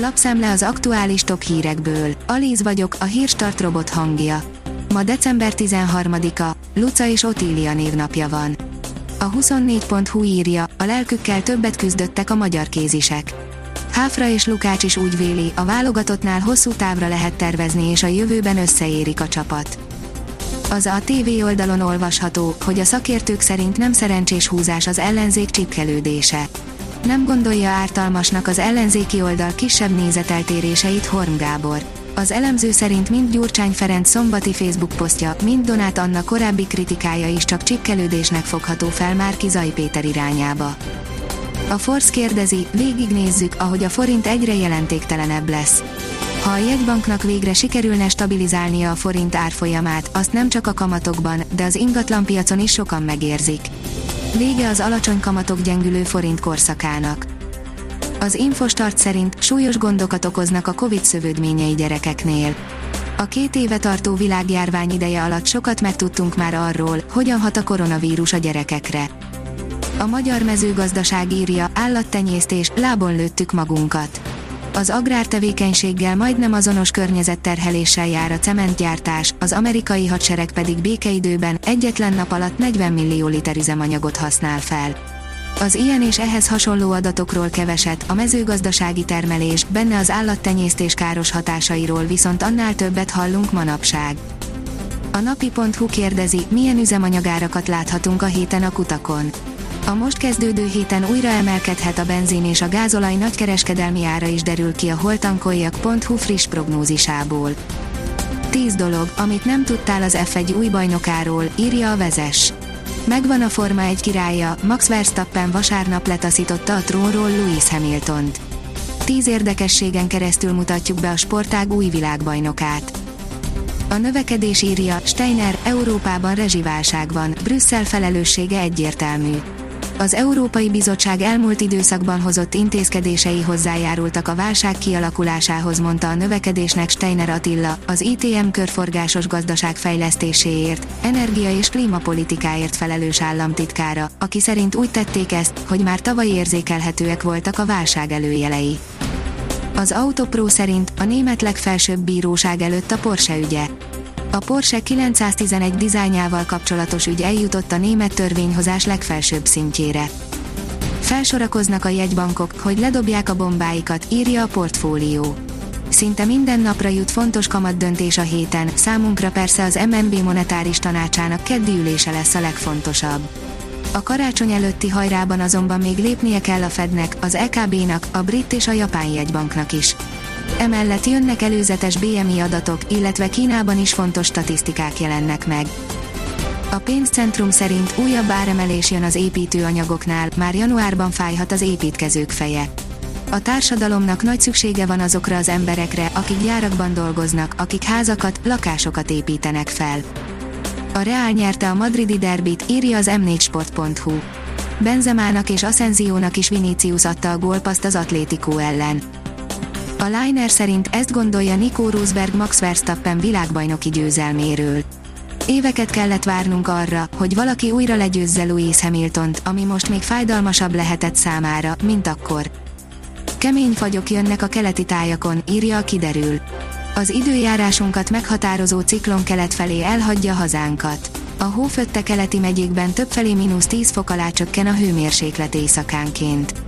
Lapszemle az aktuális top hírekből. Alíz vagyok, a hírstart robot hangja. Ma december 13-a, Luca és Otília névnapja van. A 24.hu írja, a lelkükkel többet küzdöttek a magyar kézisek. Háfra és Lukács is úgy véli, a válogatottnál hosszú távra lehet tervezni és a jövőben összeérik a csapat. Az a TV oldalon olvasható, hogy a szakértők szerint nem szerencsés húzás az ellenzék csipkelődése. Nem gondolja ártalmasnak az ellenzéki oldal kisebb nézeteltéréseit Horn Gábor. Az elemző szerint mind Gyurcsány Ferenc szombati Facebook posztja, mind Donát Anna korábbi kritikája is csak csipkelődésnek fogható fel már Kizai Péter irányába. A Force kérdezi, végignézzük, ahogy a forint egyre jelentéktelenebb lesz. Ha a jegybanknak végre sikerülne stabilizálnia a forint árfolyamát, azt nem csak a kamatokban, de az ingatlanpiacon is sokan megérzik. Vége az alacsony kamatok gyengülő forint korszakának. Az Infostart szerint súlyos gondokat okoznak a Covid szövődményei gyerekeknél. A két éve tartó világjárvány ideje alatt sokat megtudtunk már arról, hogyan hat a koronavírus a gyerekekre. A magyar mezőgazdaság írja, állattenyésztés, lábon lőttük magunkat. Az agrártevékenységgel majdnem azonos környezetterheléssel jár a cementgyártás, az amerikai hadsereg pedig békeidőben egyetlen nap alatt 40 millió liter üzemanyagot használ fel. Az ilyen és ehhez hasonló adatokról keveset, a mezőgazdasági termelés, benne az állattenyésztés káros hatásairól viszont annál többet hallunk manapság. A napi.hu kérdezi, milyen üzemanyagárakat láthatunk a héten a kutakon. A most kezdődő héten újra emelkedhet a benzin és a gázolaj nagykereskedelmi ára is derül ki a holtankoljak.hu friss prognózisából. 10 dolog, amit nem tudtál az F1 új bajnokáról, írja a vezes. Megvan a Forma egy királya, Max Verstappen vasárnap letaszította a trónról Lewis Hamiltont. Tíz érdekességen keresztül mutatjuk be a sportág új világbajnokát. A növekedés írja, Steiner, Európában rezsiválság van, Brüsszel felelőssége egyértelmű. Az Európai Bizottság elmúlt időszakban hozott intézkedései hozzájárultak a válság kialakulásához, mondta a növekedésnek Steiner Attila, az ITM körforgásos gazdaság fejlesztéséért, energia és klímapolitikáért felelős államtitkára, aki szerint úgy tették ezt, hogy már tavaly érzékelhetőek voltak a válság előjelei. Az Autopro szerint a német legfelsőbb bíróság előtt a Porsche ügye. A Porsche 911 dizájnjával kapcsolatos ügy eljutott a német törvényhozás legfelsőbb szintjére. Felsorakoznak a jegybankok, hogy ledobják a bombáikat, írja a portfólió. Szinte minden napra jut fontos kamatdöntés a héten, számunkra persze az MNB monetáris tanácsának keddi ülése lesz a legfontosabb. A karácsony előtti hajrában azonban még lépnie kell a Fednek, az EKB-nak, a brit és a japán jegybanknak is. Emellett jönnek előzetes BMI adatok, illetve Kínában is fontos statisztikák jelennek meg. A pénzcentrum szerint újabb áremelés jön az építőanyagoknál, már januárban fájhat az építkezők feje. A társadalomnak nagy szüksége van azokra az emberekre, akik gyárakban dolgoznak, akik házakat, lakásokat építenek fel. A Real nyerte a madridi derbit, írja az m4sport.hu. Benzemának és Asenziónak is Vinicius adta a gólpaszt az Atlético ellen. A Liner szerint ezt gondolja Nico Rosberg Max Verstappen világbajnoki győzelméről. Éveket kellett várnunk arra, hogy valaki újra legyőzze Louis Hamiltont, ami most még fájdalmasabb lehetett számára, mint akkor. Kemény fagyok jönnek a keleti tájakon, írja a kiderül. Az időjárásunkat meghatározó ciklon kelet felé elhagyja hazánkat. A hófötte keleti megyékben többfelé mínusz 10 fok alá csökken a hőmérséklet éjszakánként.